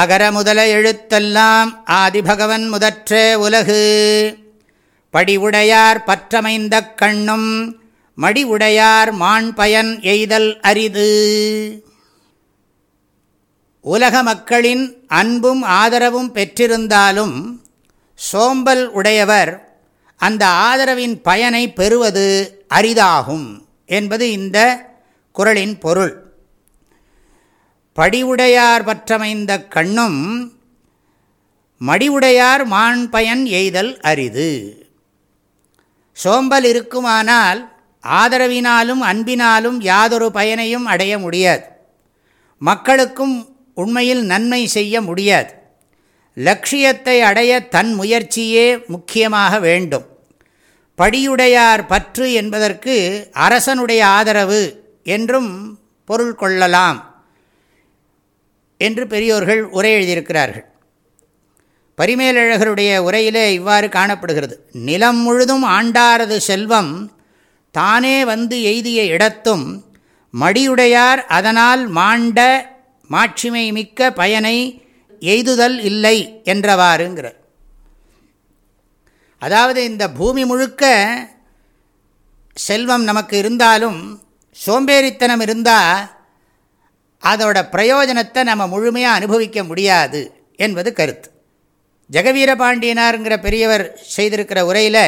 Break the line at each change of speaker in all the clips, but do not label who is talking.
அகர முதல எழுத்தெல்லாம் ஆதிபகவன் முதற்றே உலகு படிவுடையார் பற்றமைந்த கண்ணும் மடிவுடையார் மாண்பயன் எய்தல் அரிது உலக மக்களின் அன்பும் ஆதரவும் பெற்றிருந்தாலும் சோம்பல் உடையவர் அந்த ஆதரவின் பயனை பெறுவது அரிதாகும் என்பது இந்த குரலின் பொருள் படிவுடையார் பற்றமைந்த கண்ணும் மடிவுடையார் மான் பயன் எய்தல் அரிது சோம்பல் இருக்குமானால் ஆதரவினாலும் அன்பினாலும் யாதொரு பயனையும் அடைய முடியாது மக்களுக்கும் உண்மையில் நன்மை செய்ய முடியாது லட்சியத்தை அடைய தன் முயற்சியே முக்கியமாக வேண்டும் படியுடையார் பற்று என்பதற்கு அரசனுடைய ஆதரவு என்றும் பொருள் கொள்ளலாம் என்று பெரியோர்கள் உரை எழுதியிருக்கிறார்கள் பரிமேலழகருடைய உரையிலே இவ்வாறு காணப்படுகிறது நிலம் முழுதும் ஆண்டாரது செல்வம் தானே வந்து எய்திய இடத்தும் மடியுடையார் அதனால் மாண்ட மாட்சிமை மிக்க பயனை எய்துதல் இல்லை என்றவாறுங்கிறார் அதாவது இந்த பூமி முழுக்க செல்வம் நமக்கு இருந்தாலும் சோம்பேறித்தனம் இருந்தால் அதோட பிரயோஜனத்தை நம்ம முழுமையாக அனுபவிக்க முடியாது என்பது கருத்து ஜெகவீரபாண்டியனாருங்கிற பெரியவர் செய்திருக்கிற உரையில்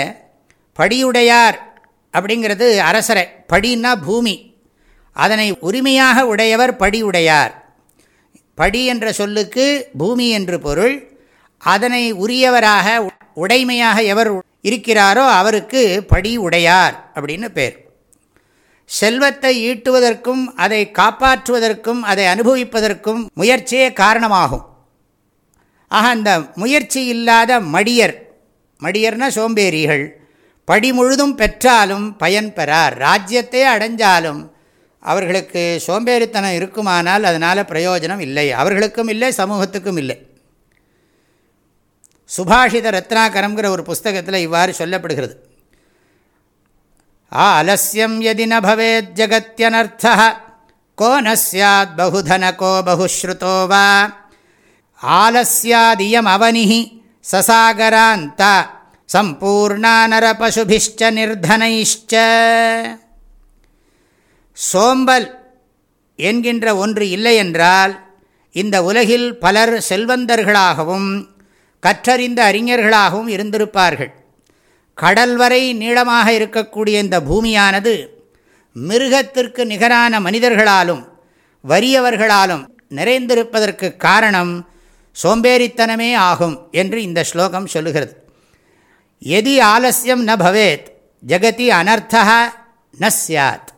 படியுடையார் அப்படிங்கிறது அரசரை படின்னா பூமி அதனை உரிமையாக உடையவர் படியுடையார் படி என்ற சொல்லுக்கு பூமி என்று பொருள் அதனை உரியவராக உடைமையாக எவர் இருக்கிறாரோ அவருக்கு படி உடையார் அப்படின்னு பேர் செல்வத்தை ஈட்டுவதற்கும் அதை காப்பாற்றுவதற்கும் அதை அனுபவிப்பதற்கும் முயற்சியே காரணமாகும் ஆக அந்த முயற்சி இல்லாத மடியர் மடியர்னா சோம்பேறிகள் படி முழுதும் பெற்றாலும் பயன் பெறார் ராஜ்யத்தையே அடைஞ்சாலும் அவர்களுக்கு சோம்பேறித்தனம் இருக்குமானால் அதனால் பிரயோஜனம் இல்லை அவர்களுக்கும் இல்லை சமூகத்துக்கும் இல்லை சுபாஷித ரத்னாகரங்கிற ஒரு புஸ்தகத்தில் இவ்வாறு சொல்லப்படுகிறது ஆலசியம் எதி நவேத் ஜகத்தியனர்த்த கோ நியாத் பகுதனகோ பகுஸ்ருதோ வா ஆலசியாதியம் அவனிஹி சசாகராந்த சம்பூர்ணா நரபசுபிஷ்ட நிர்தனைஷ்ட சோம்பல் என்கின்ற ஒன்று இல்லையென்றால் இந்த உலகில் பலர் செல்வந்தர்களாகவும் கற்றறிந்த அறிஞர்களாகவும் இருந்திருப்பார்கள் கடல் வரை நீளமாக இருக்கக்கூடிய இந்த பூமியானது மிருகத்திற்கு நிகரான மனிதர்களாலும் வறியவர்களாலும் நிறைந்திருப்பதற்கு காரணம் சோம்பேறித்தனமே ஆகும் என்று இந்த ஸ்லோகம் சொல்லுகிறது எதி ஆலசியம் ந பவேத் ஜெகதி அனர்த்தா ந சாத்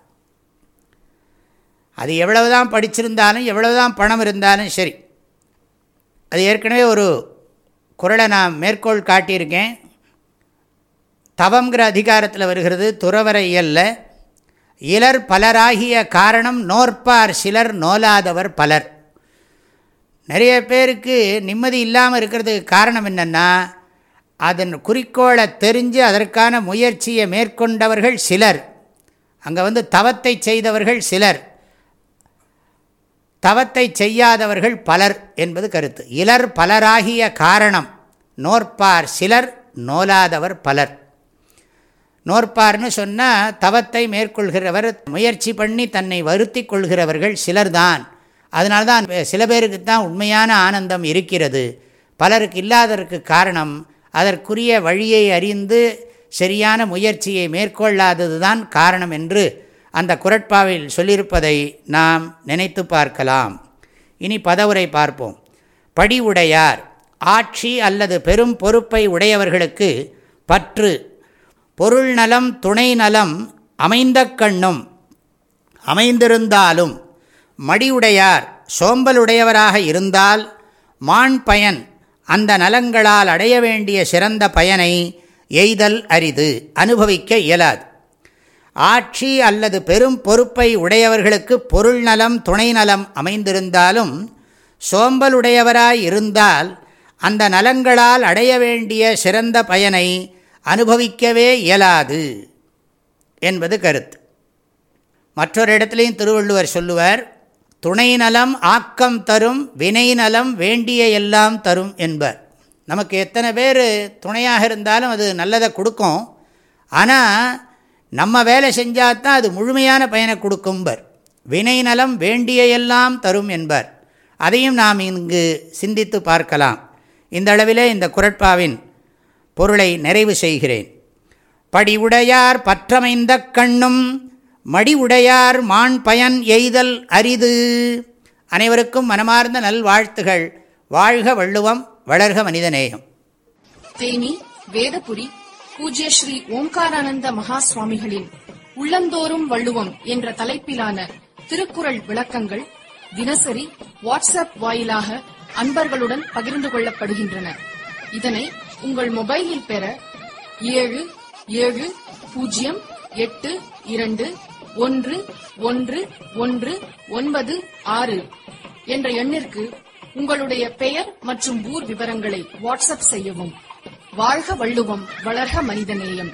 அது எவ்வளவுதான் படிச்சிருந்தாலும் எவ்வளவுதான் பணம் இருந்தாலும் சரி அது ஏற்கனவே ஒரு குரலை நான் மேற்கோள் காட்டியிருக்கேன் தவங்கிற அதிகாரத்தில் வருகிறது துறவரையல்ல இலர் பலராகிய காரணம் நோற்பார் சிலர் நோலாதவர் பலர் நிறைய பேருக்கு நிம்மதி இல்லாமல் இருக்கிறதுக்கு காரணம் என்னென்னா அதன் குறிக்கோளை தெரிஞ்சு அதற்கான முயற்சியை மேற்கொண்டவர்கள் சிலர் அங்கே வந்து தவத்தை செய்தவர்கள் சிலர் தவத்தை செய்யாதவர்கள் பலர் என்பது கருத்து இலர் பலராகிய காரணம் நோற்பார் சிலர் நோலாதவர் பலர் நோற்பார்னு சொன்னால் தவத்தை மேற்கொள்கிறவர் முயற்சி பண்ணி தன்னை வருத்தி கொள்கிறவர்கள் சிலர்தான் தான் சில பேருக்கு தான் உண்மையான ஆனந்தம் இருக்கிறது பலருக்கு இல்லாததற்கு காரணம் அதற்குரிய வழியை அறிந்து சரியான முயற்சியை மேற்கொள்ளாதது தான் காரணம் என்று அந்த குரட்பாவில் சொல்லியிருப்பதை நாம் நினைத்து பார்க்கலாம் இனி பதவுரை பார்ப்போம் படி உடையார் ஆட்சி அல்லது பெரும் பொறுப்பை உடையவர்களுக்கு பற்று பொருள் நலம் துணை நலம் அமைந்த கண்ணும் அமைந்திருந்தாலும் மடியுடையார் சோம்பலுடையவராக இருந்தால் மான் பயன் அந்த நலங்களால் அடைய வேண்டிய சிறந்த பயனை எய்தல் அரிது அனுபவிக்க இயலாது ஆட்சி அல்லது பெரும் பொறுப்பை உடையவர்களுக்கு பொருள் நலம் துணை நலம் அமைந்திருந்தாலும் சோம்பலுடையவராய் இருந்தால் அந்த நலங்களால் அடைய வேண்டிய சிறந்த பயனை அனுபவிக்கவே இயலாது என்பது கருத்து மற்றொரு இடத்துலையும் திருவள்ளுவர் சொல்லுவார் துணை நலம் ஆக்கம் தரும் வினை நலம் வேண்டிய எல்லாம் தரும் என்பர் நமக்கு எத்தனை பேர் துணையாக இருந்தாலும் அது நல்லதை கொடுக்கும் ஆனால் நம்ம வேலை செஞ்சால் தான் அது முழுமையான பயனை கொடுக்கும்பர் வினை நலம் வேண்டிய எல்லாம் தரும் என்பர் அதையும் நாம் இங்கு சிந்தித்து பார்க்கலாம் இந்த அளவிலே இந்த குரட்பாவின் பொருளை நிறைவு செய்கிறேன் படிவுடையார் பற்றமைந்த கண்ணும் மடிவுடையார் மான் பயன் எய்தல் அரிது அனைவருக்கும் மனமார்ந்த நல்வாழ்த்துகள் வாழ்க வள்ளுவம் வளர்க மனிதநேயம்
தேனி வேதபுரி பூஜ்ய ஸ்ரீ ஓம்காரானந்த மகா சுவாமிகளின் உள்ளந்தோறும் வள்ளுவம் என்ற தலைப்பிலான திருக்குறள் விளக்கங்கள் தினசரி வாட்ஸ்அப் வாயிலாக அன்பர்களுடன் பகிர்ந்து கொள்ளப்படுகின்றன இதனை உங்கள் மொபைலில் பெற ஏழு ஏழு பூஜ்ஜியம் எட்டு இரண்டு ஒன்று ஒன்று ஒன்று ஒன்பது ஆறு என்ற எண்ணிற்கு உங்களுடைய பெயர் மற்றும் ஊர் விவரங்களை வாட்ஸ்அப் செய்யவும் வாழ்க வள்ளுவம் வளர்க மனிதநேயம்